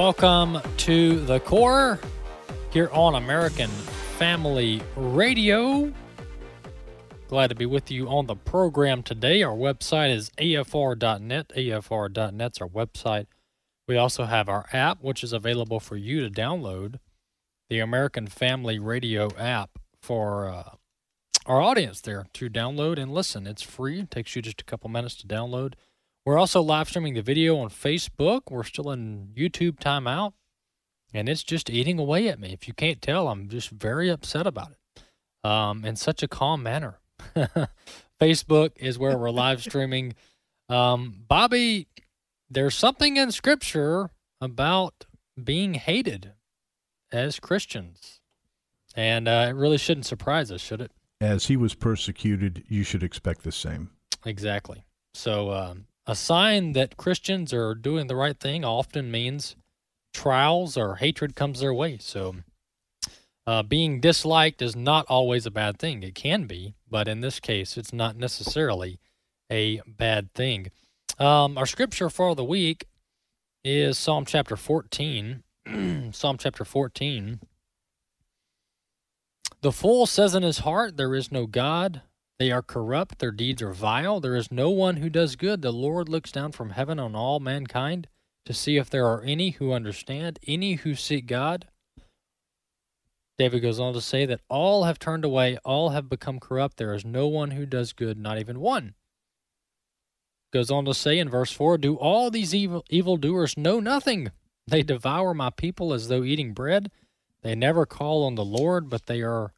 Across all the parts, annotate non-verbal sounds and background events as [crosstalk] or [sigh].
Welcome to the Core here on American Family Radio. Glad to be with you on the program today. Our website is afr.net. afr.net's our website. We also have our app, which is available for you to download, the American Family Radio app for uh, our audience there to download and listen. It's free. It takes you just a couple minutes to download. We're also live streaming the video on Facebook. We're still in YouTube timeout, and it's just eating away at me. If you can't tell, I'm just very upset about it um, in such a calm manner. [laughs] Facebook is where we're live streaming. Um, Bobby, there's something in Scripture about being hated as Christians, and uh, it really shouldn't surprise us, should it? As he was persecuted, you should expect the same. Exactly. So, um, a sign that Christians are doing the right thing often means trials or hatred comes their way. So, uh, being disliked is not always a bad thing. It can be, but in this case, it's not necessarily a bad thing. Um, our scripture for the week is Psalm chapter 14. [clears throat] Psalm chapter 14. The fool says in his heart, There is no God. They are corrupt, their deeds are vile. There is no one who does good. The Lord looks down from heaven on all mankind to see if there are any who understand, any who seek God. David goes on to say that all have turned away, all have become corrupt. There is no one who does good, not even one. Goes on to say in verse 4 Do all these evil evildoers know nothing? They devour my people as though eating bread. They never call on the Lord, but they are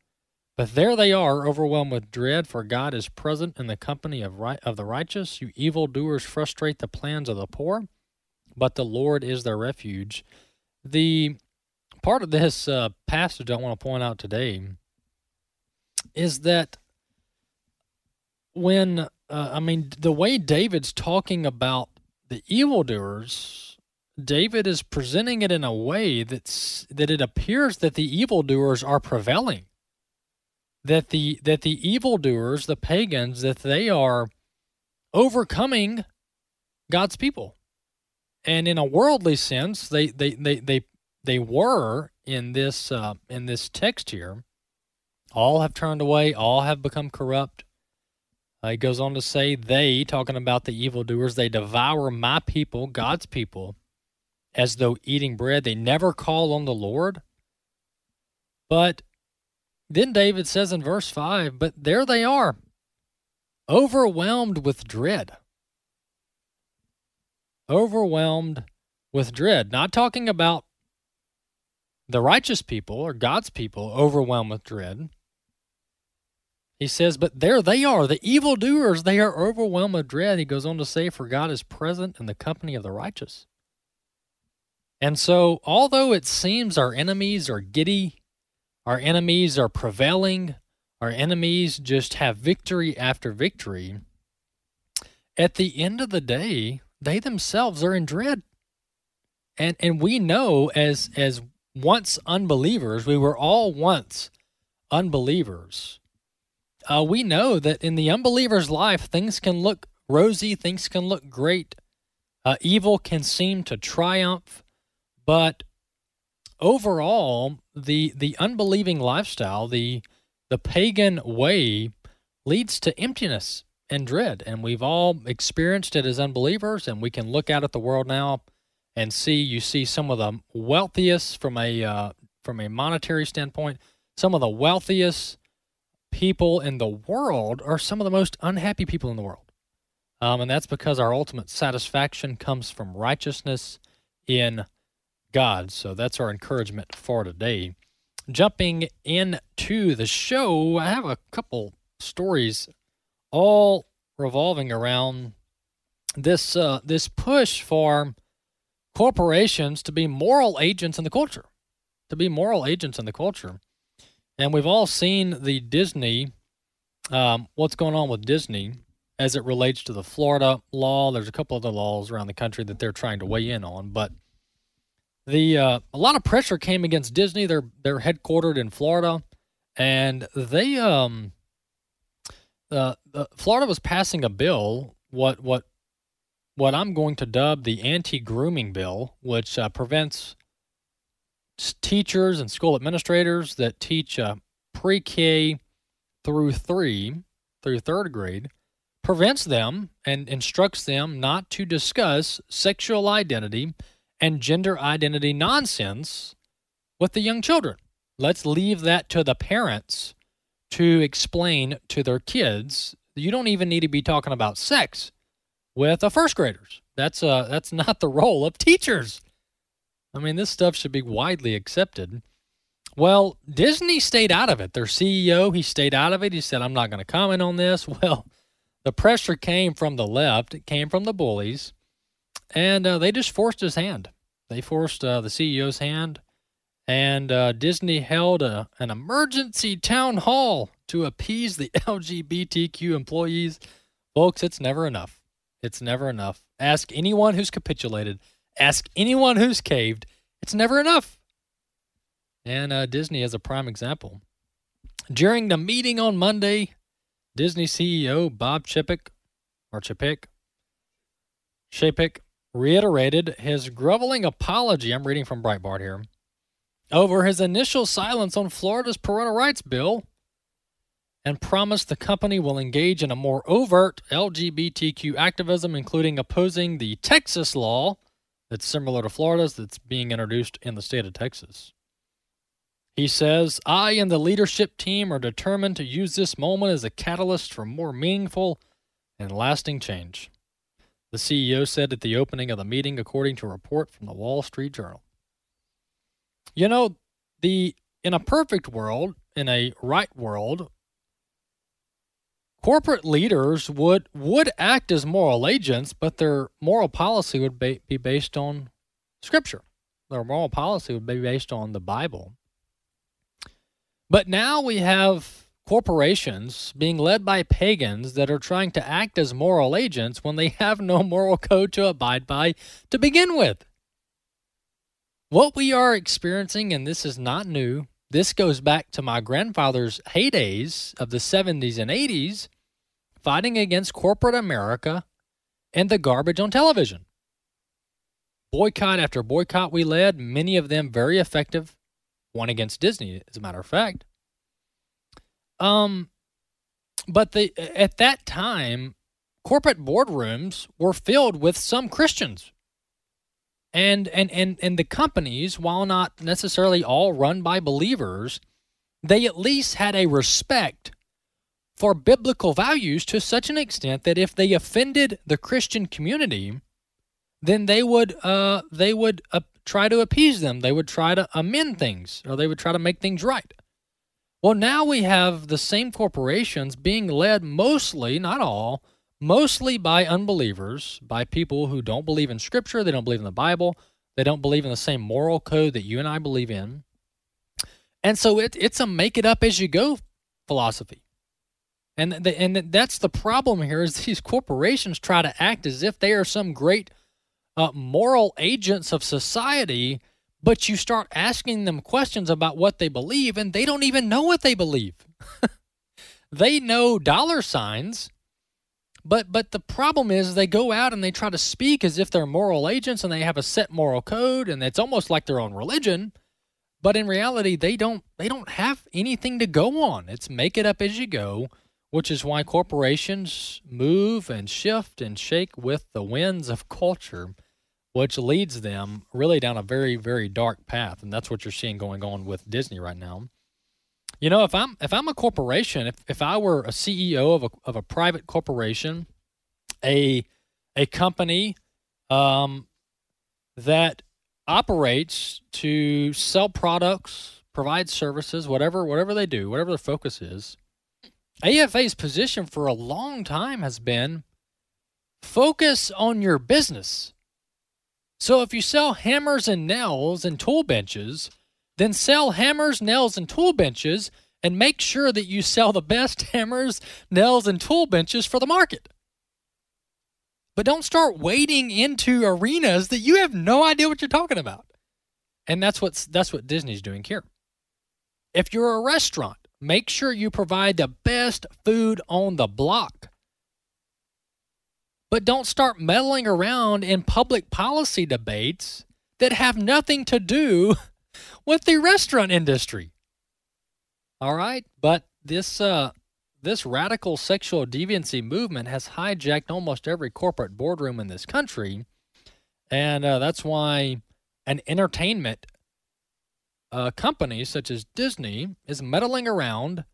but there they are, overwhelmed with dread, for God is present in the company of right, of the righteous. You evildoers frustrate the plans of the poor, but the Lord is their refuge. The part of this uh, passage I want to point out today is that when uh, I mean the way David's talking about the evildoers, David is presenting it in a way that's that it appears that the evildoers are prevailing that the that the evildoers, the pagans, that they are overcoming God's people. And in a worldly sense, they they they they, they were in this uh, in this text here. All have turned away, all have become corrupt. Uh, he goes on to say, they, talking about the evildoers, they devour my people, God's people, as though eating bread. They never call on the Lord. But then David says in verse 5 But there they are, overwhelmed with dread. Overwhelmed with dread. Not talking about the righteous people or God's people overwhelmed with dread. He says, But there they are, the evildoers, they are overwhelmed with dread. He goes on to say, For God is present in the company of the righteous. And so, although it seems our enemies are giddy our enemies are prevailing. Our enemies just have victory after victory. At the end of the day, they themselves are in dread. And and we know as as once unbelievers, we were all once unbelievers. Uh, we know that in the unbeliever's life, things can look rosy, things can look great, uh, evil can seem to triumph, but overall, the the unbelieving lifestyle, the the pagan way, leads to emptiness and dread, and we've all experienced it as unbelievers. And we can look out at the world now and see you see some of the wealthiest from a uh, from a monetary standpoint, some of the wealthiest people in the world are some of the most unhappy people in the world. Um, and that's because our ultimate satisfaction comes from righteousness in God. So that's our encouragement for today. Jumping into the show, I have a couple stories all revolving around this uh, this push for corporations to be moral agents in the culture, to be moral agents in the culture, and we've all seen the Disney, um, what's going on with Disney as it relates to the Florida law. There's a couple other laws around the country that they're trying to weigh in on, but the uh, a lot of pressure came against Disney. They're they're headquartered in Florida, and they um, uh, the Florida was passing a bill what what what I'm going to dub the anti-grooming bill, which uh, prevents teachers and school administrators that teach uh, pre-K through three through third grade prevents them and instructs them not to discuss sexual identity and gender identity nonsense with the young children. Let's leave that to the parents to explain to their kids. You don't even need to be talking about sex with the first graders. That's uh that's [laughs] not the role of teachers. I mean, this stuff should be widely accepted. Well, Disney stayed out of it. Their CEO, he stayed out of it. He said, "I'm not going to comment on this." [laughs] Well, the pressure came from the left. It came from the bullies and uh, they just forced his hand. They forced uh, the CEO's hand, and uh, Disney held a, an emergency town hall to appease the [laughs] LGBTQ employees. Folks, it's never enough. It's never enough. Ask anyone who's capitulated. Ask anyone who's caved. It's never enough. And uh, Disney is a prime example. During the meeting on Monday, Disney CEO Bob Chapek, or Chapek, Chapek reiterated his groveling apology. I'm reading from Breitbart here over his initial silence on Florida's parental rights bill and promised the company will engage in a more overt LGBTQ activism, including opposing the Texas law that's similar to Florida's that's being introduced in the state of Texas. He says, I and the leadership team are determined to use this moment as a catalyst for more meaningful and lasting change the CEO said at the opening of the meeting, according to a report from the Wall Street Journal. You know, the in a perfect world, in a right world, corporate leaders would would act as moral agents, but their moral policy would be, be based on Scripture. Their moral policy would be based on the Bible. But now we have corporations being led by pagans that are trying to act as moral agents when they have no moral code to abide by to begin with. What we are experiencing, and this is not new, this goes back to my grandfather's heydays of the 70s and 80s, fighting against corporate America and the garbage on television. Boycott after boycott we led, many of them very effective, one against Disney, as a matter of fact. Um, but the at that time, corporate boardrooms were filled with some Christians. And and and and the companies, while not necessarily all run by believers, they at least had a respect for biblical values to such an extent that if they offended the Christian community, then they would uh, they would uh, try to appease them. They would try to amend things, or they would try to make things right. Well, now we have the same corporations being led mostly, not all, mostly by unbelievers, by people who don't believe in Scripture, they don't believe in the Bible, they don't believe in the same moral code that you and I believe in. And so it, it's a make it up as you go philosophy. And, the, and that's the problem here is [laughs] these corporations try to act as if they are some great uh, moral agents of society but you start asking them questions about what they believe and they don't even know what they believe. [laughs] They know dollar signs but but the problem is they go out and they try to speak as if they're moral agents and they have a set moral code and it's almost like their own religion but in reality they don't they don't have anything to go on. It's make it up as you go which is why corporations move and shift and shake with the winds of culture which leads them really down a very very dark path and that's what you're seeing going on with disney right now you know if i'm if i'm a corporation if, if i were a ceo of a, of a private corporation a a company um, that operates to sell products provide services whatever whatever they do whatever their focus is afa's position for a long time has been Focus on your business. So if you sell hammers and nails and tool benches, then sell hammers, nails, and tool benches and make sure that you sell the best [laughs] hammers, nails, and tool benches for the market. But don't start wading into arenas that you have no idea what you're talking about. And that's what's that's what Disney's doing here. If you're a restaurant, make sure you provide the best food on the block. But don't start meddling around in public policy debates that have nothing to do [laughs] with the restaurant industry. All right, but this uh, this radical sexual deviancy movement has hijacked almost every corporate boardroom in this country, and uh, that's why an entertainment uh, company such as Disney is meddling around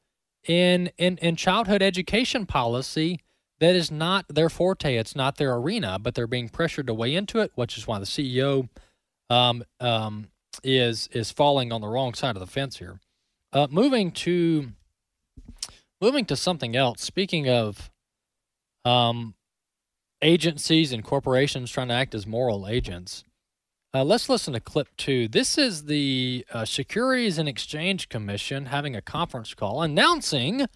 in, in in childhood education policy that is not their forte. It's not their arena, but they're being pressured to weigh into it, which is why the CEO um, um, is is falling on the wrong side of the fence here. Uh, moving to moving to something else. Speaking of um, agencies and corporations trying to act as moral agents, uh, let's listen to clip two. This is the uh, Securities and Exchange Commission having a conference call announcing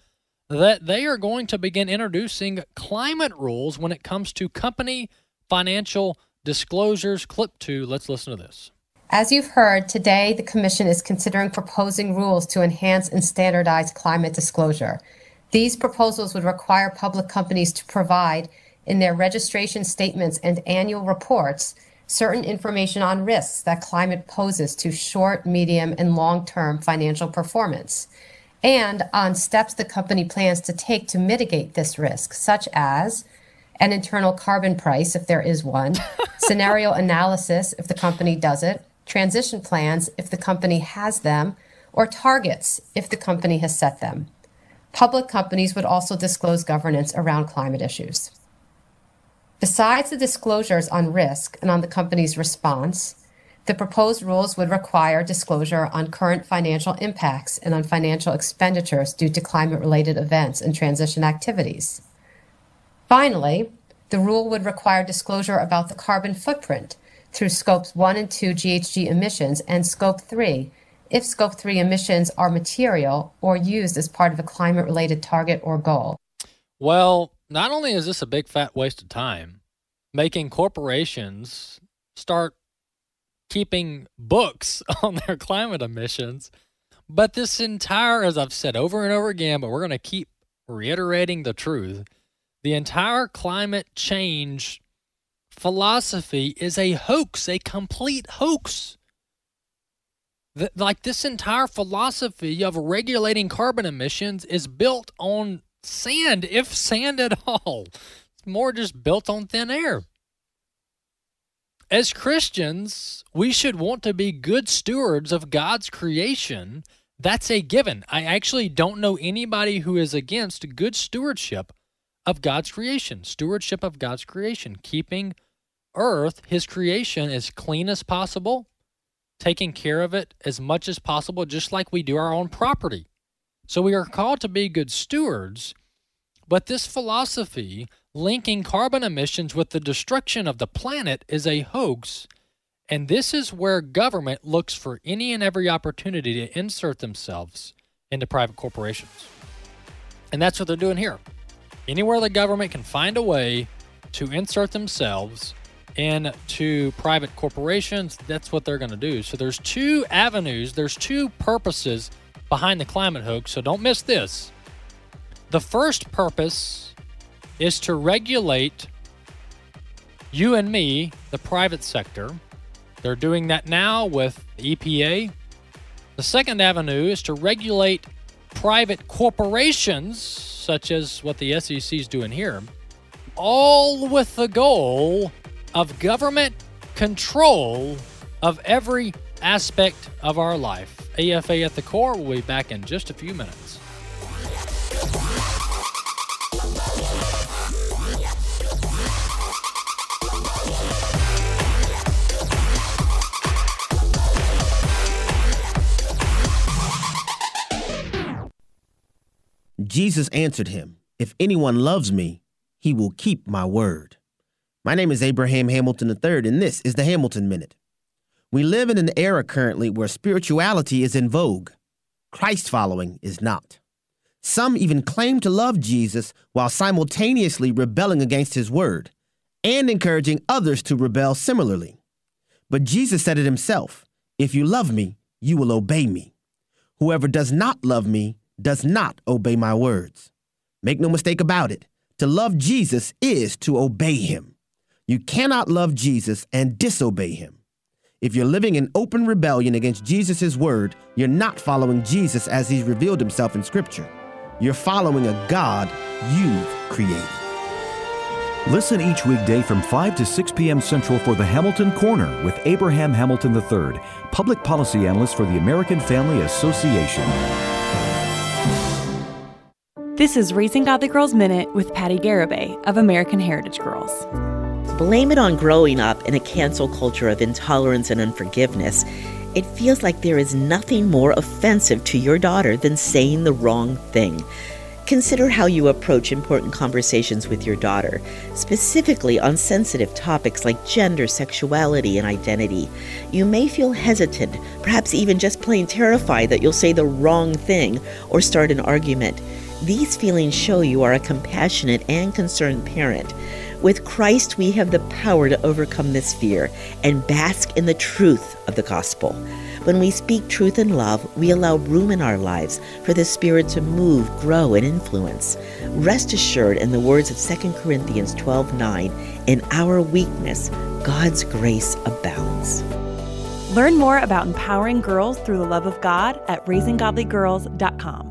that they are going to begin introducing climate rules when it comes to company financial disclosures. Clip two. Let's listen to this. As you've heard, today the Commission is considering proposing rules to enhance and standardize climate disclosure. These proposals would require public companies to provide, in their registration statements and annual reports, certain information on risks that climate poses to short, medium, and long term financial performance, and on steps the company plans to take to mitigate this risk, such as an internal carbon price, if there is one, [laughs] scenario analysis, if the company does it, transition plans if the company has them, or targets if the company has set them. Public companies would also disclose governance around climate issues. Besides the disclosures on risk and on the company's response, the proposed rules would require disclosure on current financial impacts and on financial expenditures due to climate related events and transition activities. Finally, the rule would require disclosure about the carbon footprint through scopes 1 and 2 GHG emissions and scope 3 if scope 3 emissions are material or used as part of a climate related target or goal. Well, not only is this a big fat waste of time, making corporations start keeping books [laughs] on their climate emissions, but this entire, as I've said over and over again, but we're going to keep reiterating the truth, the entire climate change philosophy is a hoax, a complete hoax. Like this entire philosophy of regulating carbon emissions is built on sand, if sand at all. It's more just built on thin air. As Christians, we should want to be good stewards of God's creation. That's a given. I actually don't know anybody who is against good stewardship of God's creation, stewardship of God's creation, keeping earth, his creation, as clean as possible, taking care of it as much as possible, just like we do our own property. So we are called to be good stewards, but this philosophy linking carbon emissions with the destruction of the planet is a hoax. And this is where government looks for any and every opportunity to insert themselves into private corporations. And that's what they're doing here. Anywhere the government can find a way to insert themselves into private corporations, that's what they're going to do. So there's two avenues, there's two purposes behind the climate hoax. So don't miss this. The first purpose is to regulate you and me, the private sector. They're doing that now with the EPA. The second avenue is to regulate private corporations, such as what the SEC is doing here, all with the goal of government control of every aspect of our life. AFA at the core will be back in just a few minutes. Jesus answered him, If anyone loves me, he will keep my word My name is Abraham Hamilton III, and this is the Hamilton Minute. We live in an era currently where spirituality is in vogue. Christ following is not. Some even claim to love Jesus while simultaneously rebelling against his word and encouraging others to rebel similarly. But Jesus said it himself If you love me, you will obey me. Whoever does not love me does not obey my words. Make no mistake about it. To love Jesus is to obey him. You cannot love Jesus and disobey him. If you're living in open rebellion against Jesus' word, you're not following Jesus as he's revealed himself in Scripture. You're following a God you've created. Listen each weekday from 5 to 6 p.m. Central for the Hamilton Corner with Abraham Hamilton III, public policy analyst for the American Family Association. This is Raising Godly Girls Minute with Patty Garibay of American Heritage Girls. Blame it on growing up in a cancel culture of intolerance and unforgiveness. It feels like there is nothing more offensive to your daughter than saying the wrong thing. Consider how you approach important conversations with your daughter, specifically on sensitive topics like gender, sexuality, and identity. You may feel hesitant, perhaps even just plain terrified that you'll say the wrong thing or start an argument. These feelings show you are a compassionate and concerned parent. With Christ, we have the power to overcome this fear and bask in the truth of the gospel. When we speak truth in love, we allow room in our lives for the Spirit to move, grow, and influence. Rest assured, in the words of 2 Corinthians 12 9, in our weakness, God's grace abounds. Learn more about empowering girls through the love of God at raisinggodlygirls.com.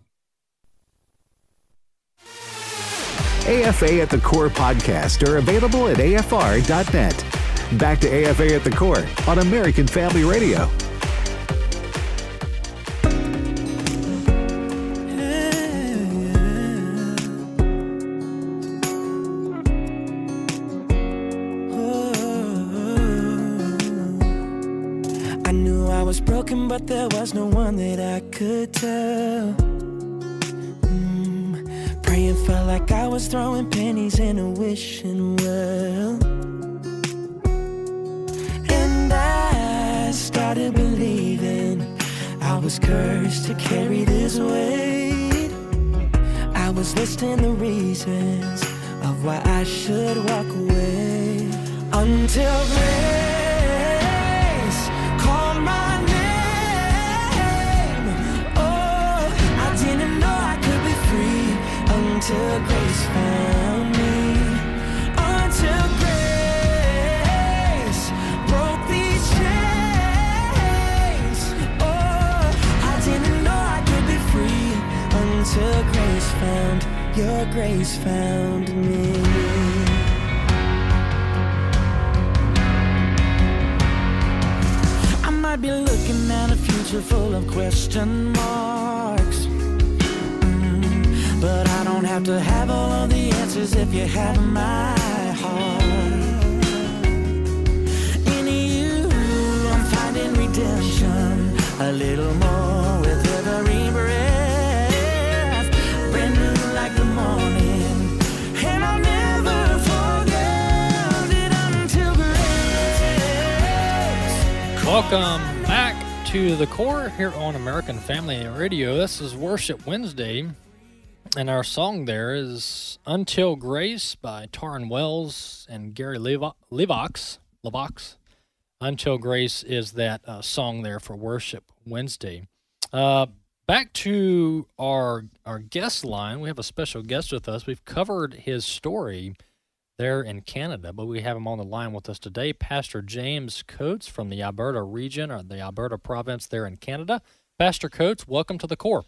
AFA at the Core podcast are available at afr.net. Back to AFA at the Core on American Family Radio. I knew I was broken, but there was no one that I could tell. Praying felt like I was throwing pennies in a wishing well. And I started believing I was cursed to carry this weight. I was listing the reasons of why I should walk away until grace until grace found me. Until grace broke these chains. Oh, I didn't know I could be free until grace found your grace found me. I might be looking at a future full of question marks. Have to have all of the answers if you have my heart. In you, I'm finding redemption a little more with every breath. Brand new like the morning. And I'll never forget it until grace. Welcome back to the core here on American Family Radio. This is Worship Wednesday, And our song there is Until Grace by Tauren Wells and Gary Levo- Levox. Levox. Until Grace is that uh, song there for Worship Wednesday. Uh, back to our our guest line. We have a special guest with us. We've covered his story there in Canada, but we have him on the line with us today. Pastor James Coates from the Alberta region or the Alberta province there in Canada. Pastor Coates, welcome to the core.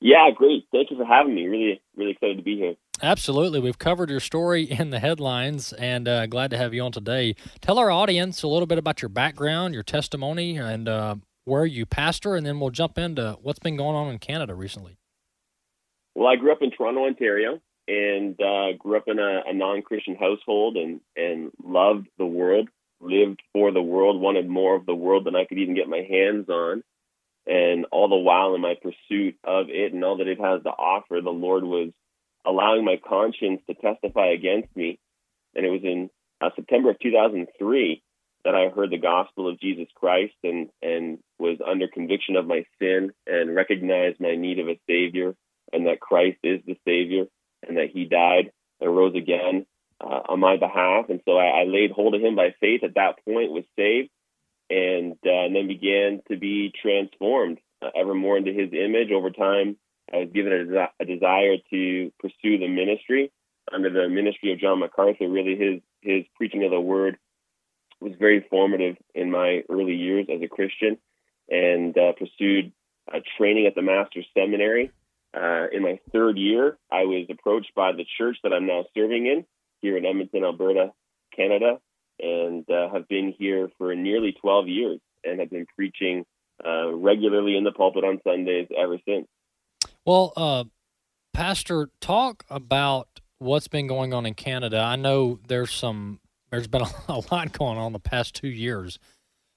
Yeah, great. Thank you for having me. Really, really excited to be here. Absolutely. We've covered your story in the headlines and uh, glad to have you on today. Tell our audience a little bit about your background, your testimony, and uh, where you pastor, and then we'll jump into what's been going on in Canada recently. Well, I grew up in Toronto, Ontario, and uh, grew up in a, a non-Christian household, and and loved the world, lived for the world, wanted more of the world than I could even get my hands on, and all the while in my pursuit of it and all that it has to offer, the Lord was allowing my conscience to testify against me, and it was in uh, September of 2003 that I heard the gospel of Jesus Christ and and was under conviction of my sin and recognized my need of a savior and that Christ is the savior and that he died and rose again uh, on my behalf. And so I, I, laid hold of him by faith at that point was saved and, uh, and then began to be transformed uh, ever more into his image over time I was given a, desi- a desire to pursue the ministry under the ministry of John MacArthur really his his preaching of the word was very formative in my early years as a Christian and uh, pursued training at the Master's Seminary. Uh, in my third year, I was approached by the church that I'm now serving in here in Edmonton, Alberta, Canada, and uh, have been here for nearly 12 years and have been preaching uh, regularly in the pulpit on Sundays ever since. Well, uh, Pastor, talk about what's been going on in Canada. I know there's some there's been [laughs] a, lot going on the past two years,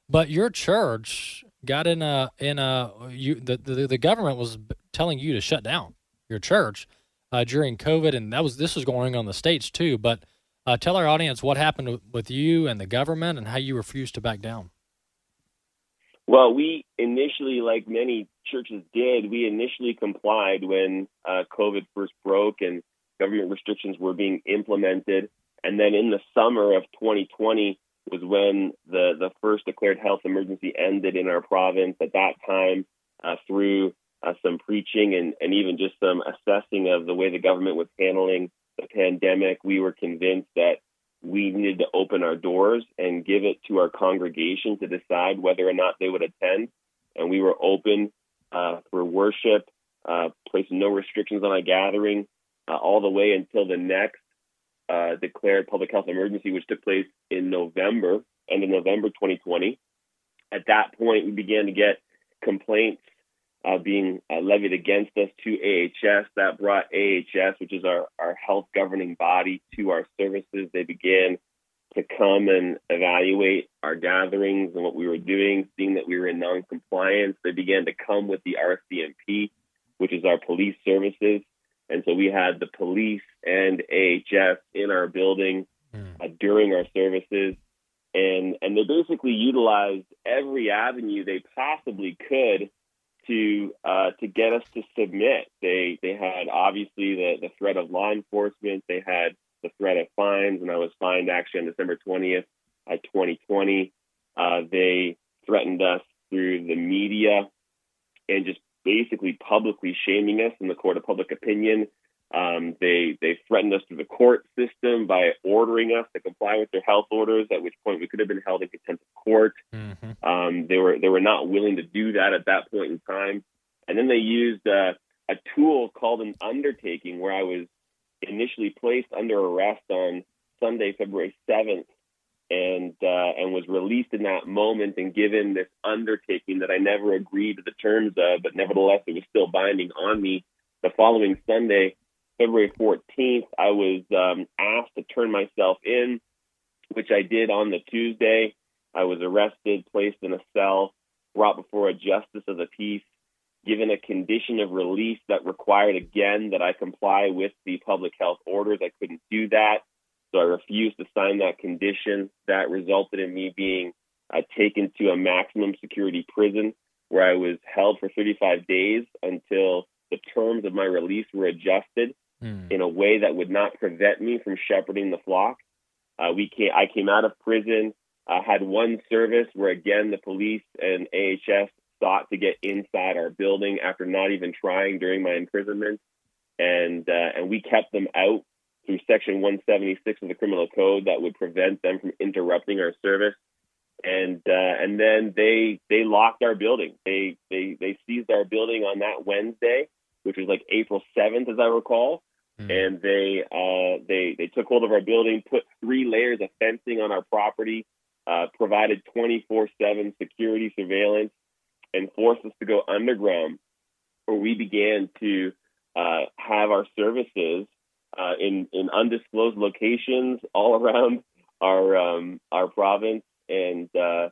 but your church got in a in a you the the, the government was telling you to shut down your church uh, during COVID, and that was this was going on in the states too. But uh, tell our audience what happened with you and the government and how you refused to back down. Well, we initially, like many churches did, we initially complied when uh, COVID first broke and government restrictions were being implemented. And then in the summer of 2020 was when the, the first declared health emergency ended in our province. At that time, uh, through uh, some preaching and, and even just some assessing of the way the government was handling the pandemic, we were convinced that we needed to open our doors and give it to our congregation to decide whether or not they would attend. And we were open uh, for worship, uh, placing no restrictions on our gathering, uh, all the way until the next uh, declared public health emergency, which took place in November, end of November 2020. At that point, we began to get complaints uh, being uh, levied against us to AHS. That brought AHS, which is our, our health governing body, to our services. They began to come and evaluate our gatherings and what we were doing, seeing that we were in non-compliance. They began to come with the RCMP, which is our police services, and so we had the police and AHS in our building mm. uh, during our services. And, and they basically utilized every avenue they possibly could to uh, to get us to submit. They they had obviously the, the threat of law enforcement. They had the threat of fines, and I was fined actually on December 20th, uh, 2020. Uh, they threatened us through the media and just basically publicly shaming us in the court of public opinion. Um, they they threatened us through the court system by ordering us to comply with their health orders. At which point we could have been held in contempt of court. Mm-hmm. Um, they were they were not willing to do that at that point in time. And then they used uh, a tool called an undertaking, where I was initially placed under arrest on Sunday, February seventh, and uh, and was released in that moment and given this undertaking that I never agreed to the terms of, but nevertheless it was still binding on me. The following Sunday, February 14th, I was um, asked to turn myself in, which I did on the Tuesday. I was arrested, placed in a cell, brought before a justice of the peace, given a condition of release that required again that I comply with the public health orders. I couldn't do that. So I refused to sign that condition. That resulted in me being uh, taken to a maximum security prison where I was held for 35 days until the terms of my release were adjusted Hmm. in a way that would not prevent me from shepherding the flock. Uh, we came, I came out of prison, uh, had one service where again the police and AHS sought to get inside our building after not even trying during my imprisonment, and uh, and we kept them out through Section 176 of the Criminal Code that would prevent them from interrupting our service. And uh, and then they they locked our building. They they they seized our building on that Wednesday, which was like April 7th, as I recall and they uh, they they took hold of our building, put three layers of fencing on our property, uh, provided 24/7 security surveillance, and forced us to go underground, where we began to uh, have our services uh, in in undisclosed locations all [laughs] around our um, our province, and uh,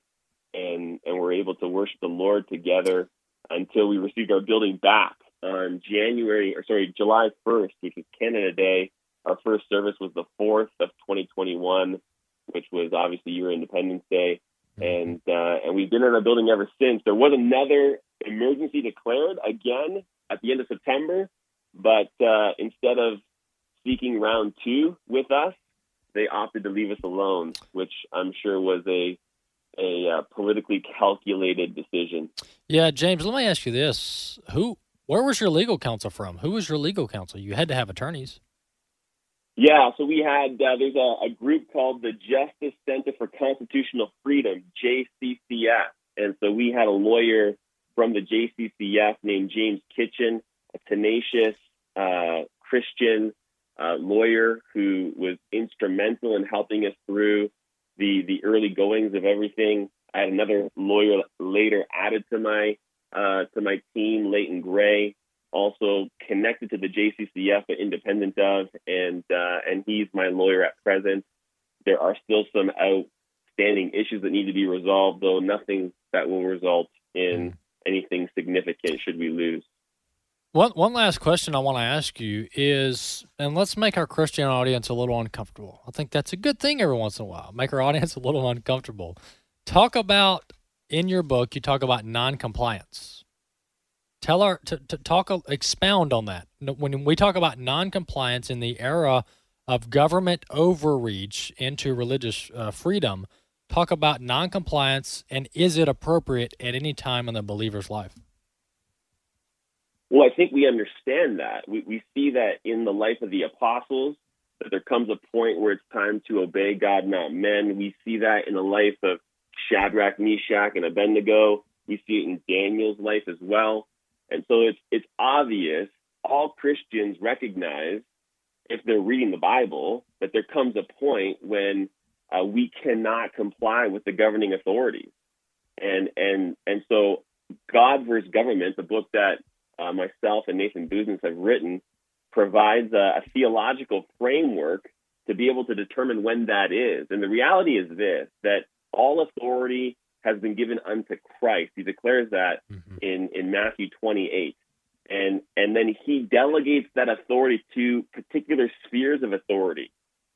and and we're able to worship the Lord together until we received our building back on January or sorry July 1st, which is Canada Day. Our first service was the 4th of 2021, which was obviously your Independence Day, and uh, and we've been in our building ever since. There was another emergency declared again at the end of September, but uh, instead of seeking round two with us, they opted to leave us alone, which I'm sure was a a uh, politically calculated decision. Yeah, James, let me ask you this. Who where was your legal counsel from? Who was your legal counsel? You had to have attorneys. Yeah, so we had uh, there's a, a group called the Justice Center for Constitutional Freedom, JCCF, and so we had a lawyer from the JCCF named James Kitchen, a tenacious uh, Christian uh, lawyer who was instrumental in helping us through the the early goings of everything. I had another lawyer later added to my uh, to my team, Leighton Grey, also connected to the JCCF, but independent of, and uh, and he's my lawyer at present. There are still some outstanding issues that need to be resolved, though nothing that will result in anything significant should we lose. One one last question I want to ask you is, and let's make our Christian audience a little uncomfortable. I think that's a good thing every once in a while. Make our [laughs] audience a little uncomfortable. Talk about in your book. You talk about non-compliance. Tell our to, to talk expound on that. When we talk about non-compliance in the era of government overreach into religious uh, freedom, talk about non-compliance and is it appropriate at any time in the believer's life? Well, I think we understand that. We, we see that in the life of the apostles, that there comes a point where it's time to obey God, not men. We see that in the life of Shadrach, Meshach, and Abednego. We see it in Daniel's life as well. And so it's it's obvious all Christians recognize if they're reading the Bible that there comes a point when uh, we cannot comply with the governing authorities. And and and so God versus Government, the book that uh, myself and Nathan Busenitz have written, provides a, a theological framework to be able to determine when that is. And the reality is this: that all authority has been given unto Christ. He declares that mm-hmm. in, in Matthew 28. And, and then he delegates that authority to particular spheres of authority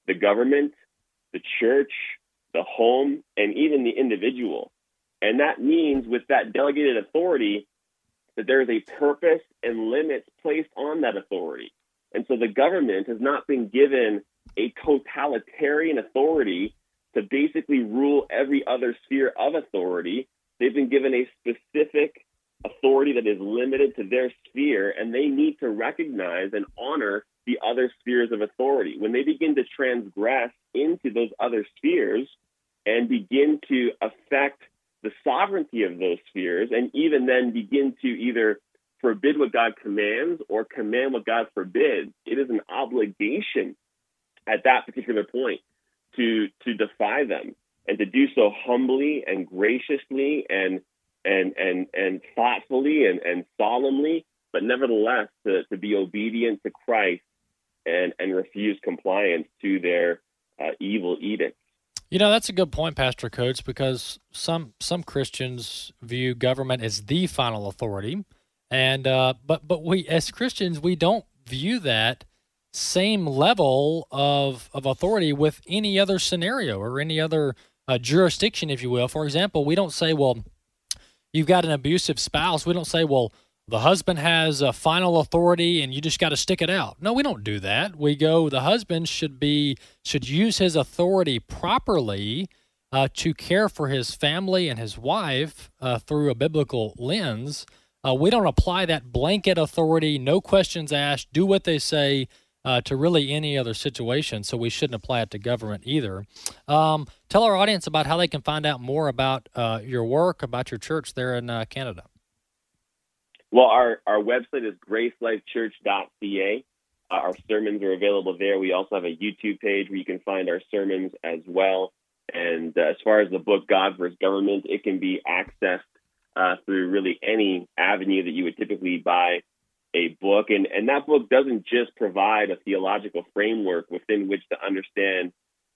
the government, the church, the home, and even the individual. And that means with that delegated authority, that there is a purpose and limits placed on that authority. And so the government has not been given a totalitarian authority to basically rule every other sphere of authority. They've been given a specific authority that is limited to their sphere, and they need to recognize and honor the other spheres of authority. When they begin to transgress into those other spheres and begin to affect the sovereignty of those spheres, and even then begin to either forbid what God commands or command what God forbids, it is an obligation at that particular point to to defy them and to do so humbly and graciously and and and and thoughtfully and, and solemnly, but nevertheless to, to be obedient to Christ and and refuse compliance to their uh, evil edicts. You know that's a good point, Pastor Coates, because some some Christians view government as the final authority, and uh, but but we as Christians we don't view that same level of of authority with any other scenario or any other uh, jurisdiction, if you will. For example, we don't say, well, you've got an abusive spouse. We don't say, well, the husband has a final authority and you just got to stick it out. No, we don't do that. We go the husband should be should use his authority properly uh, to care for his family and his wife uh, through a biblical lens. Uh, we don't apply that blanket authority, no questions asked, do what they say uh, to really any other situation. So we shouldn't apply it to government either. Um, tell our audience about how they can find out more about uh, your work, about your church there in uh, Canada. Well, our, our website is gracelifechurch.ca. Uh, our sermons are available there. We also have a YouTube page where you can find our sermons as well. And uh, as far as the book God versus Government, it can be accessed uh, through really any avenue that you would typically buy a book. And, and that book doesn't just provide a theological framework within which to understand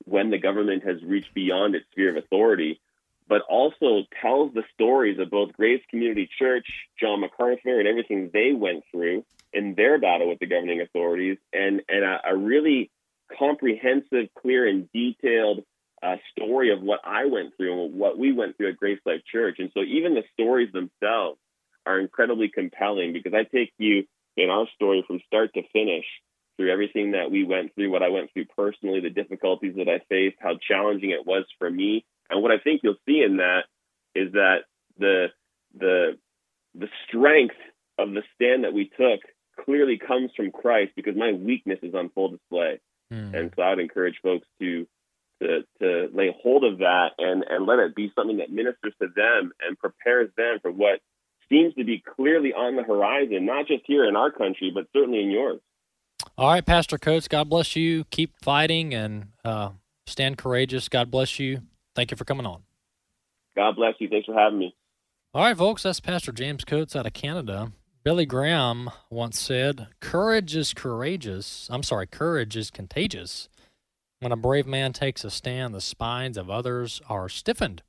when the government has reached beyond its sphere of authority, but also tells the stories of both Grace Community Church, John MacArthur, and everything they went through in their battle with the governing authorities, and, and a, a really comprehensive, clear, and detailed uh, story of what I went through and what we went through at Grace Life Church. And so even the stories themselves are incredibly compelling because I take you in our story from start to finish through everything that we went through, what I went through personally, the difficulties that I faced, how challenging it was for me. And what I think you'll see in that is that the the the strength of the stand that we took clearly comes from Christ because my weakness is on full display. Mm. And so I would encourage folks to to, to lay hold of that and, and let it be something that ministers to them and prepares them for what seems to be clearly on the horizon, not just here in our country, but certainly in yours. All right, Pastor Coates, God bless you. Keep fighting and uh, stand courageous. God bless you. Thank you for coming on. God bless you. Thanks for having me. All right, folks, that's Pastor James Coates out of Canada. Billy Graham once said, Courage is courageous. I'm sorry, courage is contagious. When a brave man takes a stand, the spines of others are stiffened.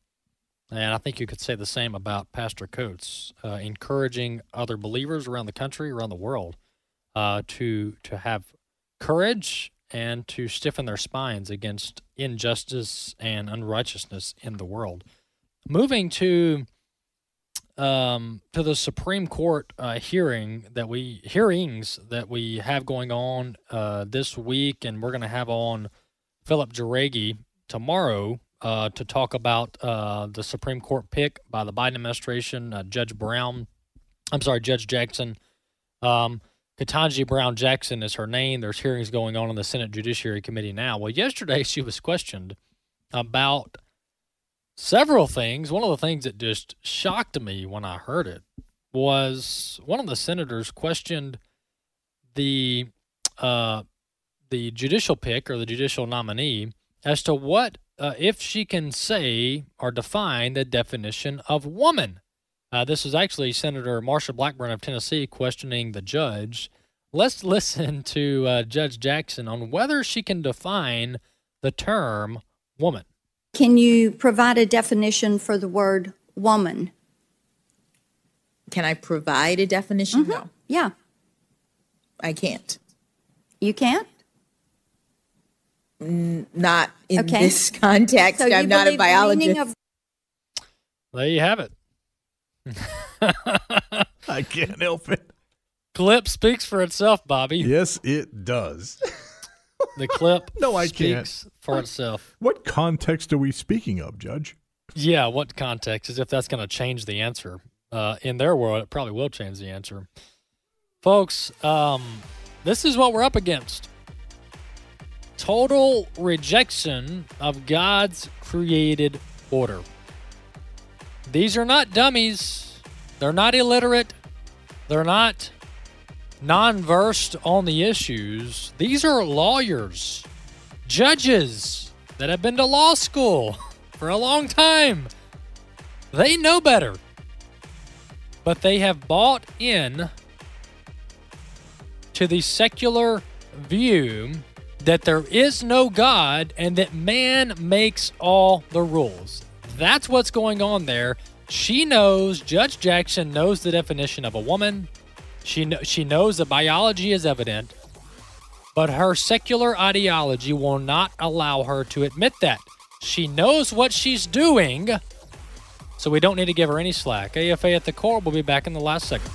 And I think you could say the same about Pastor Coates, uh, encouraging other believers around the country, around the world, uh, to to have courage and to stiffen their spines against injustice and unrighteousness in the world. Moving to um, to the Supreme Court uh, hearing that we hearings that we have going on uh, this week, and we're going to have on Phillip Jauregui tomorrow uh, to talk about uh, the Supreme Court pick by the Biden administration, uh, Judge Brown. I'm sorry, Judge Jackson. Um, Brown Jackson is her name. There's hearings going on in the Senate Judiciary Committee now. Well, yesterday [laughs] she was questioned about several things. One of the things that just shocked me when I heard it was one of the senators questioned the uh, the judicial pick or the judicial nominee as to what, uh, if she can say or define the definition of woman. Uh, this is actually Senator Marsha Blackburn of Tennessee questioning the judge. Let's [laughs] listen to uh, Judge Jackson on whether she can define the term woman. Can you provide a definition for the word woman? Can I provide a definition? Mm-hmm. No. Yeah. I can't. You can't? Not in okay. this [laughs] context. So I'm not a biologist. Of- there you have it. [laughs] I can't help it. Clip speaks for itself, Bobby. Yes, it does. the clip [laughs] no, I speaks can't. for itself. What context are we speaking of, Judge? Yeah, what context? As if that's going to change the answer. Uh, in their world, it probably will change the answer. Folks, um, this is what we're up against total rejection of God's created order. These are not dummies. They're not illiterate. They're not non versed on the issues. These are lawyers, judges that have been to law school [laughs] for a long time. They know better. But they have bought in to the secular view that there is no God and that man makes all the rules. That's what's going on there. She knows, Judge Jackson knows the definition of a woman. She, kn- she knows that biology is evident, but her secular ideology will not allow her to admit that. She knows what she's doing, so we don't need to give her any slack. AFA at the core will be back in the last segment.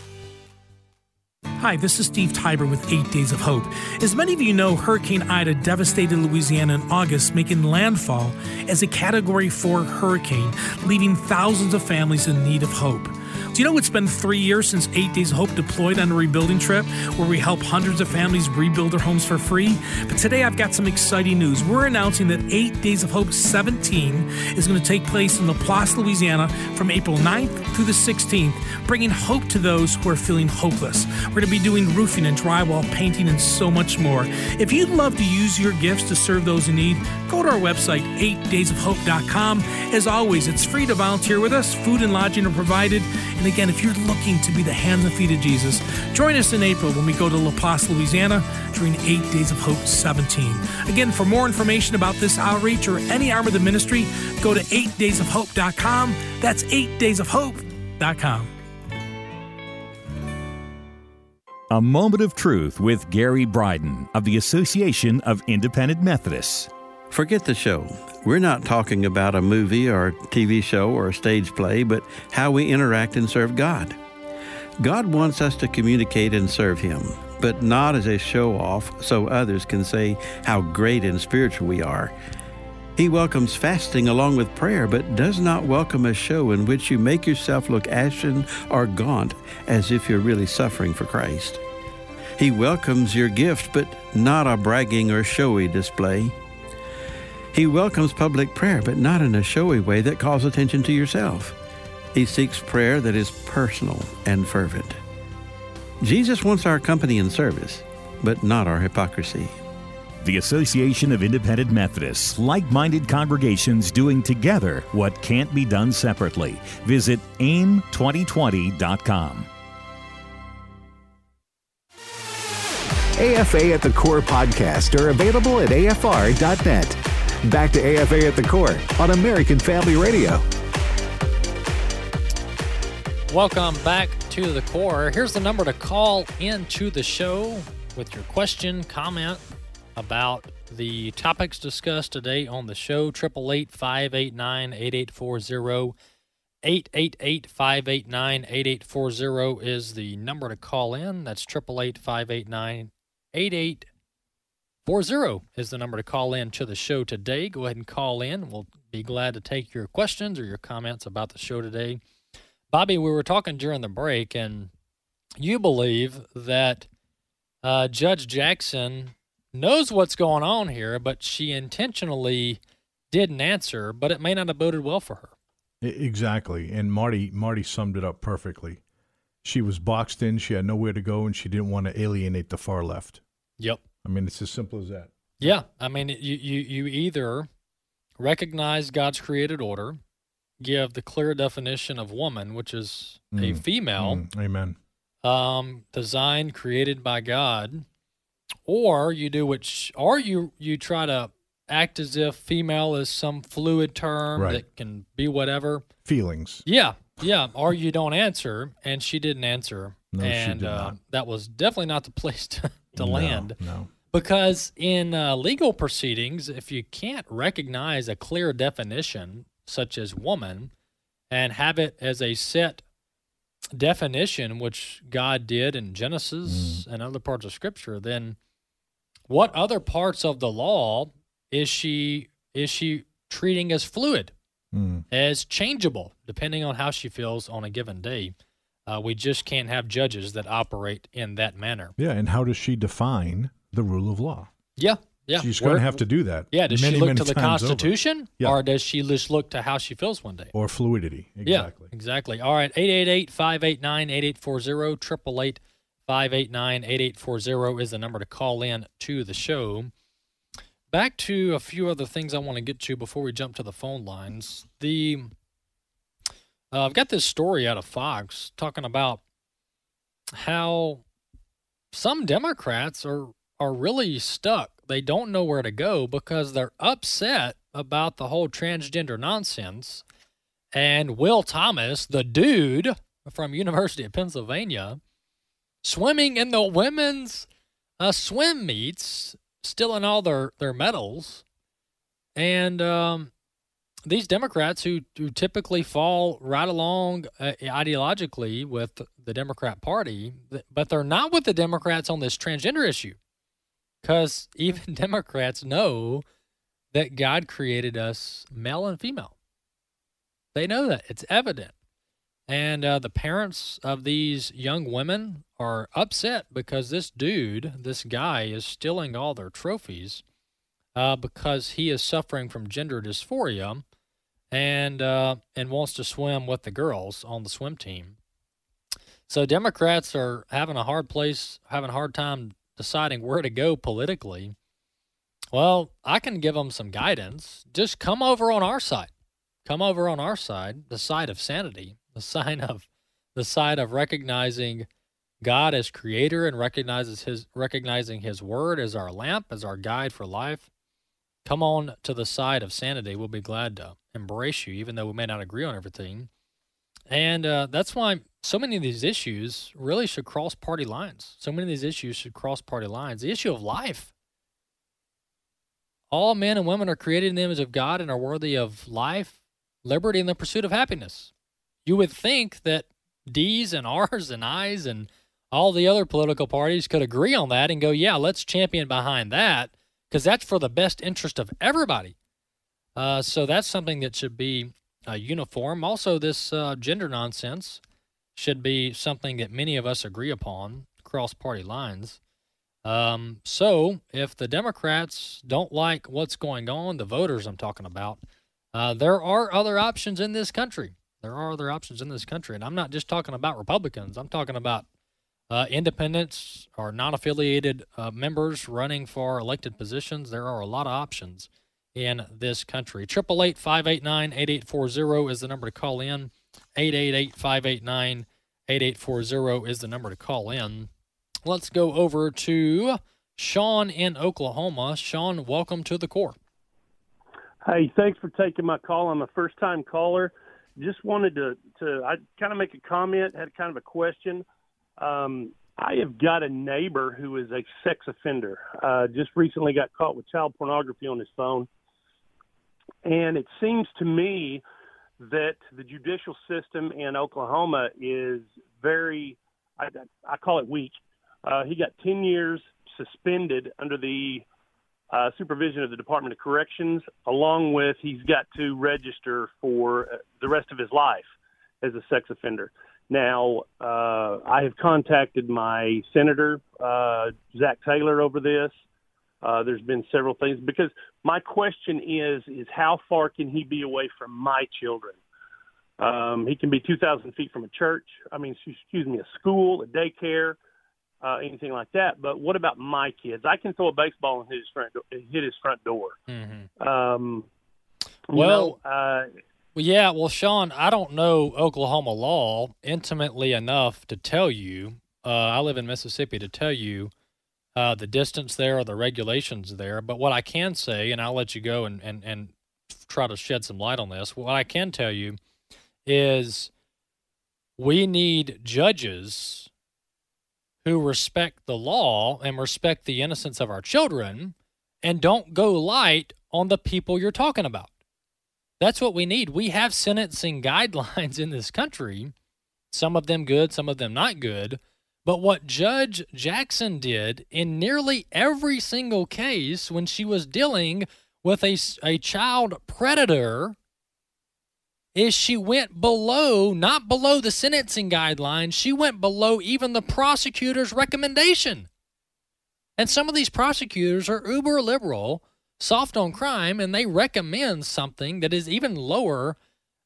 Hi, this is Steve Tybor with Eight Days of Hope. As many of you know, Hurricane Ida devastated Louisiana in August, making landfall as a Category 4 hurricane, leaving thousands of families in need of hope. Do you know it's been three years since Eight Days of Hope deployed on a rebuilding trip where we help hundreds of families rebuild their homes for free? But today I've got some exciting news. We're announcing that Eight Days of Hope 17 is going to take place in Laplace, Louisiana from April 9th through the 16th, bringing hope to those who are feeling hopeless. We're going to be doing roofing and drywall, painting, and so much more. If you'd love to use your gifts to serve those in need, go to our website, 8daysofhope.com. As always, it's free to volunteer with us. Food and lodging are provided. And again, if you're looking to be the hands and feet of Jesus, join us in April when we go to La Paz, Louisiana during 8 Days of Hope 17. Again, for more information about this outreach or any arm of the ministry, go to 8daysofhope.com. That's 8daysofhope.com. A Moment of Truth with Gary Bryden of the Association of Independent Methodists. Forget the show. We're not talking about a movie or a TV show or a stage play, but how we interact and serve God. God wants us to communicate and serve Him, but not as a show off so others can say how great and spiritual we are. He welcomes fasting along with prayer, but does not welcome a show in which you make yourself look ashen or gaunt as if you're really suffering for Christ. He welcomes your gift, but not a bragging or showy display. He welcomes public prayer, but not in a showy way that calls attention to yourself. He seeks prayer that is personal and fervent. Jesus wants our company and service, but not our hypocrisy. The Association of Independent Methodists, like minded congregations doing together what can't be done separately. Visit aim2020.com. AFA at the Core podcast are available at afr.net. Back to AFA at the Core on American Family Radio. Welcome back to the Core. Here's the number to call into the show with your question, comment about the topics discussed today on the show. 888 589 8840. 888 589 8840 is the number to call in. That's 888 589 8840. 40 is the number to call in to the show today. Go ahead and call in. We'll be glad to take your questions or your comments about the show today. Bobby, we were talking during the break, and you believe that uh, Judge Jackson knows what's going on here, but she intentionally didn't answer, but it may not have boded well for her. Exactly. And Marty Marty summed it up perfectly. She was boxed in, she had nowhere to go, and she didn't want to alienate the far left. Yep. I mean, it's as simple as that. Yeah, I mean, you you you either recognize God's created order, give the clear definition of woman, which is mm. a female. Mm. Amen. Um, designed, created by God, or you do which, or you you try to act as if female is some fluid term right. that can be whatever feelings. Yeah, yeah. Or you don't answer, and she didn't answer, no, and she did uh, not. that was definitely not the place to to no, land. No. Because in uh, legal proceedings, if you can't recognize a clear definition, such as woman, and have it as a set definition, which God did in Genesis Mm. and other parts of Scripture, then what other parts of the law is she is she treating as fluid, Mm. as changeable, depending on how she feels on a given day? Uh, we just can't have judges that operate in that manner. Yeah, and how does she define the rule of law? Yeah, yeah. She's going to have to do that. Yeah, does many, she look to the. Constitution, Yeah. or does she just look to how she feels one day? Or fluidity. Exactly. Yeah, exactly. All right, 888-589-8840, 888-589-8840 is the number to call in to the show. Back to a few other things I want to get to before we jump to the phone lines. The uh, I've got this story out of Fox talking about how some Democrats are are really stuck. They don't know where to go because they're upset about the whole transgender nonsense. And Will Thomas, the dude from University of Pennsylvania, swimming in the women's uh, swim meets, stealing all their, their medals. And um, these Democrats who, who typically fall right along uh, ideologically with the Democrat Party, but they're not with the Democrats on this transgender issue. Because [laughs] even Democrats know that God created us male and female. They know that. It's evident. And uh, the parents of these young women are upset because this dude, this guy, is stealing all their trophies uh, because he is suffering from gender dysphoria and uh, and wants to swim with the girls on the swim team. So Democrats are having a hard place, having a hard time deciding where to go politically. Well, I can give them some guidance. Just come over on our side. Come over on our side, the side of sanity, [laughs] the side of the side of recognizing God as creator and recognizes his recognizing his word as our lamp, as our guide for life. Come on to the side of sanity. We'll be glad to embrace you, even though we may not agree on everything. And uh, that's why so many of these issues really should cross party lines. So many of these issues should cross party lines. The issue of life. All men and women are created in the image of God and are worthy of life, liberty, and the pursuit of happiness. You would think that D's and R's and I's and all the other political parties could agree on that and go, yeah, let's champion behind that because that's for the best interest of everybody. Uh, so that's something that should be uh, uniform. Also, this uh, gender nonsense should be something that many of us agree upon cross party lines. Um, so if the Democrats don't like what's going on, the voters I'm talking about, uh, there are other options in this country. There are other options in this country. And I'm not just talking about Republicans, I'm talking about uh, independents or non affiliated uh, members running for elected positions. There are a lot of options in this country. 888 589 8840 is the number to call in. 888 589 8840 is the number to call in. Let's go over to Sean in Oklahoma. Sean, welcome to the core. Hey, thanks for taking my call. I'm a first time caller. Just wanted to, to I kind of make a comment, had kind of a question. Um, I have got a neighbor who is a sex offender. Uh, just recently got caught with child pornography on his phone. And it seems to me that the judicial system in Oklahoma is very, I, I call it weak. Uh, he got 10 years suspended under the uh, supervision of the Department of Corrections, along with he's got to register for the rest of his life as a sex offender. Now, uh, I have contacted my senator, uh, Zach Taylor, over this. Uh, there's been several things because my question is: is how far can he be away from my children? Um, he can be 2,000 feet from a church. I mean, excuse me, a school, a daycare, uh, anything like that. But what about my kids? I can throw a baseball and hit his front do- hit his front door. Mm-hmm. Um, you Well, know, uh, Well, yeah, well, Sean, I don't know Oklahoma law intimately enough to tell you. Uh, I live in Mississippi to tell you uh, the distance there or the regulations there. But what I can say, and I'll let you go and, and, and try to shed some light on this, what I can tell you is we need judges who respect the law and respect the innocence of our children and don't go light on the people you're talking about. That's what we need. We have sentencing guidelines in this country, some of them good, some of them not good. But what Judge Jackson did in nearly every single case when she was dealing with a, a child predator is she went below, not below the sentencing guidelines, she went below even the prosecutor's recommendation. And some of these prosecutors are uber liberal, soft on crime, and they recommend something that is even lower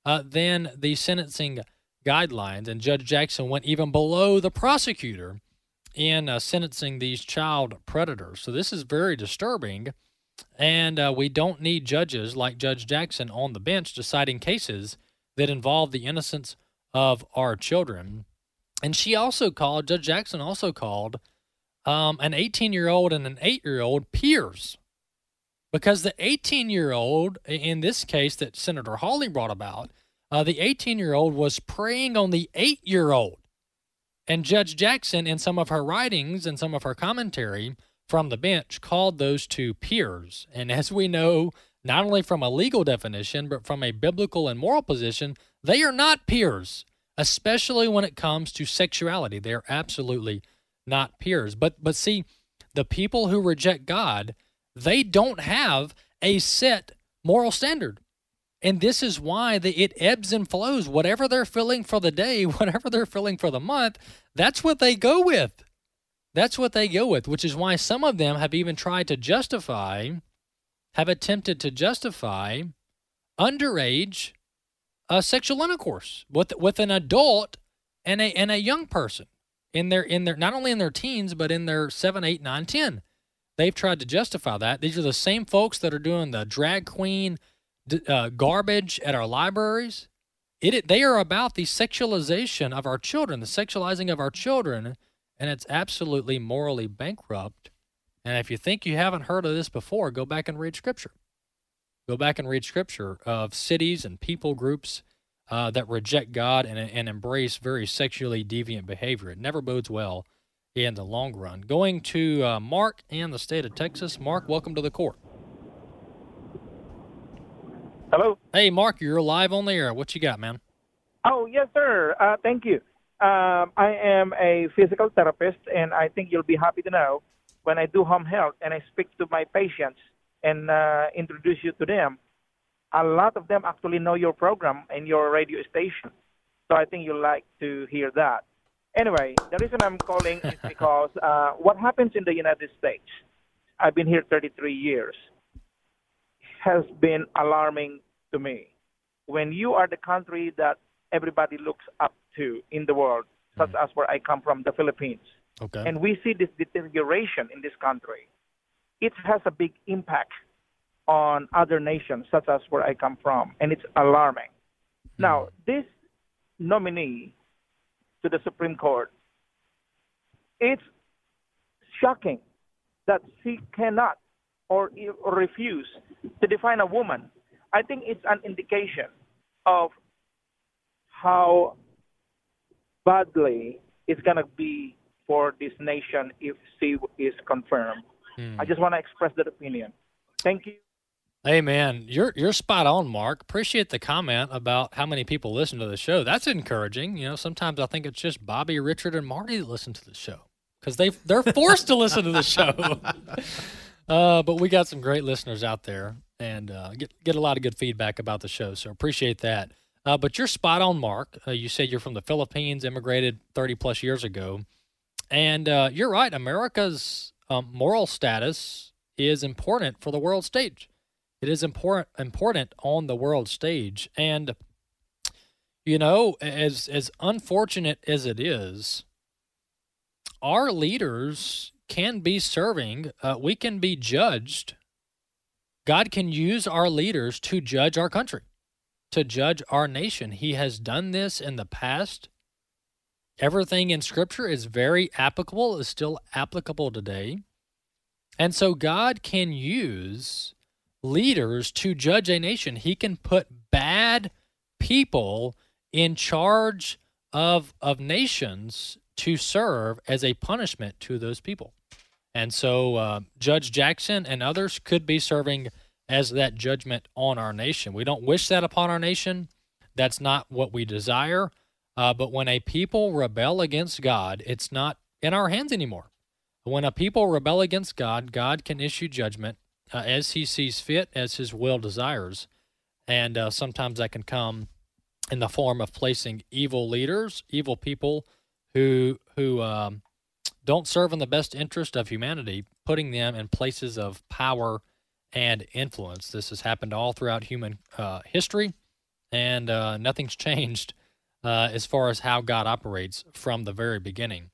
uh, than the sentencing guidelines. And Judge Jackson went even below the prosecutor in uh, sentencing these child predators. So this is very disturbing. And uh, we don't need judges like Judge Jackson on the bench deciding cases that involve the innocence of our children. And she also called, Judge Jackson also called um, an 18 year old and an 8 year old peers. Because the 18 year old, in this case that Senator Hawley brought about, uh, the 18 year old was preying on the 8 year old. And Judge Jackson, in some of her writings and some of her commentary, from the bench called those two peers. And as we know, not only from a legal definition, but from a biblical and moral position, they are not peers, especially when it comes to sexuality. They are absolutely not peers. But but see, the people who reject God, they don't have a set moral standard. And this is why the, it ebbs and flows. Whatever they're feeling for the day, [laughs] whatever they're feeling for the month, that's what they go with. That's what they go with, which is why some of them have even tried to justify, have attempted to justify underage uh, sexual intercourse with with an adult and a and a young person in their in their not only in their teens but in their seven, eight, nine, ten. They've tried to justify that. These are the same folks that are doing the drag queen uh, garbage at our libraries. It, they are about the sexualization of our children, the sexualizing of our children and it's absolutely morally bankrupt. And if you think you haven't heard of this before, go back and read scripture. Go back and read scripture of cities and people groups uh, that reject God and, and embrace very sexually deviant behavior. It never bodes well in the long run. Going to uh, Mark and the state of Texas. Mark, welcome to the core. Hello. Hey, Mark, you're live on the air. What you got, man? Oh, yes, sir. Uh, thank you. Um, I am a physical therapist, and I think you'll be happy to know when I do home health and I speak to my patients and uh, introduce you to them, a lot of them actually know your program and your radio station. So I think you'll like to hear that. Anyway, the reason I'm calling is [laughs] because uh, what happens in the United States, I've been here 33 years, has been alarming to me. When you are the country that everybody looks up to in the world, such mm. as where I come from, the Philippines. Okay. And we see this deterioration in this country. It has a big impact on other nations, such as where I come from, and it's alarming. Mm. Now, this nominee to the Supreme Court, it's shocking that she cannot or, or refuse to define a woman. I think it's an indication of how badly it's going to be for this nation if she is confirmed. Hmm. I just want to express that opinion. Thank you. Hey man, you're you're spot on, Mark. Appreciate the comment about how many people listen to the show. That's encouraging. You know, sometimes I think it's just Bobby, Richard, and Marty that listen to the show because they they're [laughs] forced to listen to the show. [laughs] Uh, but we got some great listeners out there and uh, get get a lot of good feedback about the show. So appreciate that. Uh, but you're spot on, Mark. Uh, you said you're from the Philippines, immigrated 30 plus years ago. And uh, you're right. America's um, moral status is important for the world stage. It is important important on the world stage. And, you know, as, as unfortunate as it is, our leaders can be serving, uh, we can be judged. God can use our leaders to judge our country to judge our nation. He has done this in the past. Everything in Scripture is very applicable, is still applicable today. And so God can use leaders to judge a nation. He can put bad people in charge of, of nations to serve as a punishment to those people. And so uh, Judge Jackson and others could be serving as that judgment on our nation. We don't wish that upon our nation. That's not what we desire. Uh, but when a people rebel against God, it's not in our hands anymore. When a people rebel against God, God can issue judgment uh, as he sees fit, as his will desires. And uh, sometimes that can come in the form of placing evil leaders, evil people who who um, don't serve in the best interest of humanity, putting them in places of power and influence. This has happened all throughout human uh, history, and uh, nothing's [laughs] changed uh, as far as how God operates from the very beginning.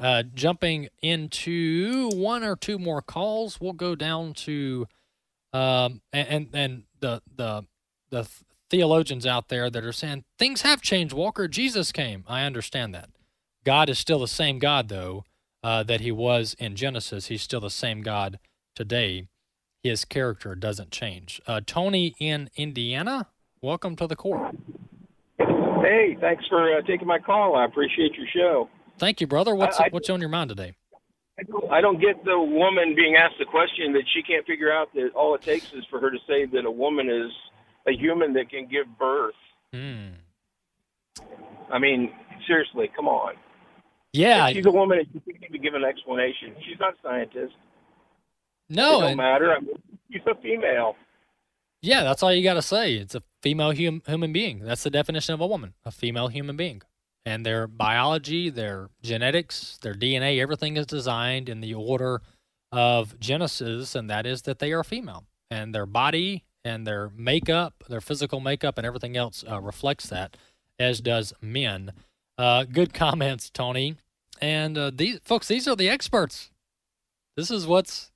Uh, jumping into one or two more calls, we'll go down to um, and, and the the the theologians out there that are saying things have changed. Walker, Jesus came. I understand that. God is still the same God, though, uh, that he was in Genesis. He's still the same God today. His character doesn't change. Uh, Tony in Indiana, welcome to the core. Hey, thanks for uh, taking my call. I appreciate your show. Thank you, brother. What's I, I, what's on your mind today? I don't get the woman being asked the question that she can't figure out that all it takes is for her to say that a woman is a human that can give birth. Hmm. I mean, seriously, come on. Yeah, if she's a woman. and She can't even give an explanation. She's not a scientist. No, it don't and- matter. I mean, she's a female. Yeah, that's all you got to say. It's a female hum- human being. That's the definition of a woman, a female human being. And their biology, their genetics, their DNA, everything is designed in the order of Genesis, and that is that they are female. And their body and their makeup, their physical makeup, and everything else uh, reflects that, as does men. Uh, good [laughs] comments, Tony. And uh, these folks, these are the experts. This is what's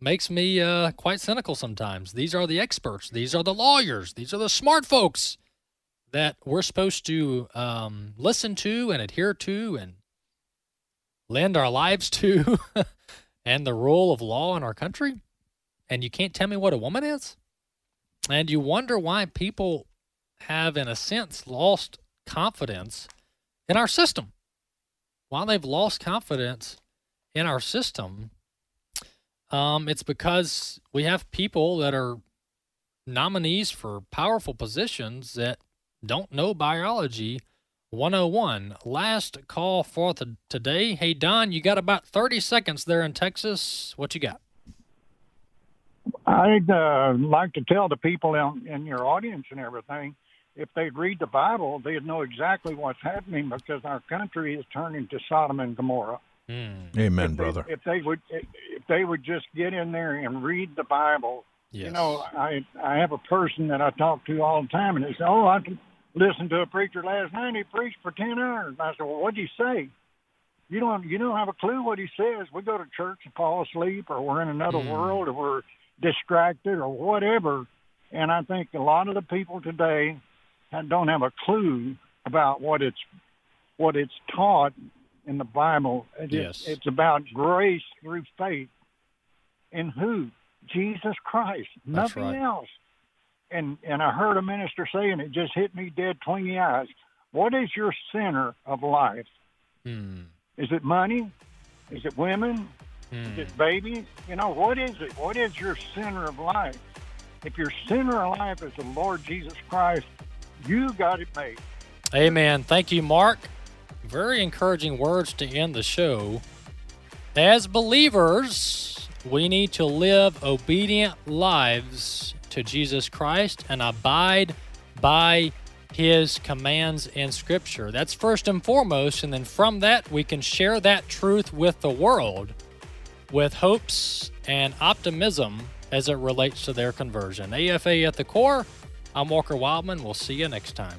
makes me uh, quite cynical sometimes. These are the experts. These are the lawyers. These are the smart folks that we're supposed to um, listen to and adhere to and lend our lives to, [laughs] and the rule of law in our country. And you can't tell me what a woman is? And you wonder why people have, in a sense, lost confidence in our system. Why they've lost confidence in our system um, it's because we have people that are nominees for powerful positions that don't know biology 101. Last call for the, today. Hey, Don, you got about 30 seconds there in Texas. What you got? I'd uh, like to tell the people in, in your audience and everything if they'd read the Bible, they'd know exactly what's happening because our country is turning to Sodom and Gomorrah. Mm. Amen, if brother. They, if they would, if they would just get in there and read the Bible. Yes. You know, I I have a person that I talk to all the time, and they say, "Oh, I listened to a preacher last night. He preached for ten hours." And I said, "Well, what'd he say?" You don't you don't have a clue what he says. We go to church and fall asleep, or we're in another Mm. world, or we're distracted, or whatever. And I think a lot of the people today don't have a clue about what it's what it's taught in the Bible. It- Yes. It's about grace through faith. In who? Jesus Christ. That's Nothing right. else. And and I heard a minister say, and it just hit me dead between the eyes. What is your center of life? Hmm. Is it money? Is it women? Is it babies? You know, what is it? What is your center of life? If your center of life is the Lord Jesus Christ, you got it made. Amen. Thank you, Mark. Very encouraging words to end the show. As believers, we need to live obedient lives to Jesus Christ and abide by his commands in Scripture. That's first and foremost. And then from that, we can share that truth with the world with hopes and optimism as it relates to their conversion. AFA at the core. I'm Walker Wildman. We'll see you next time.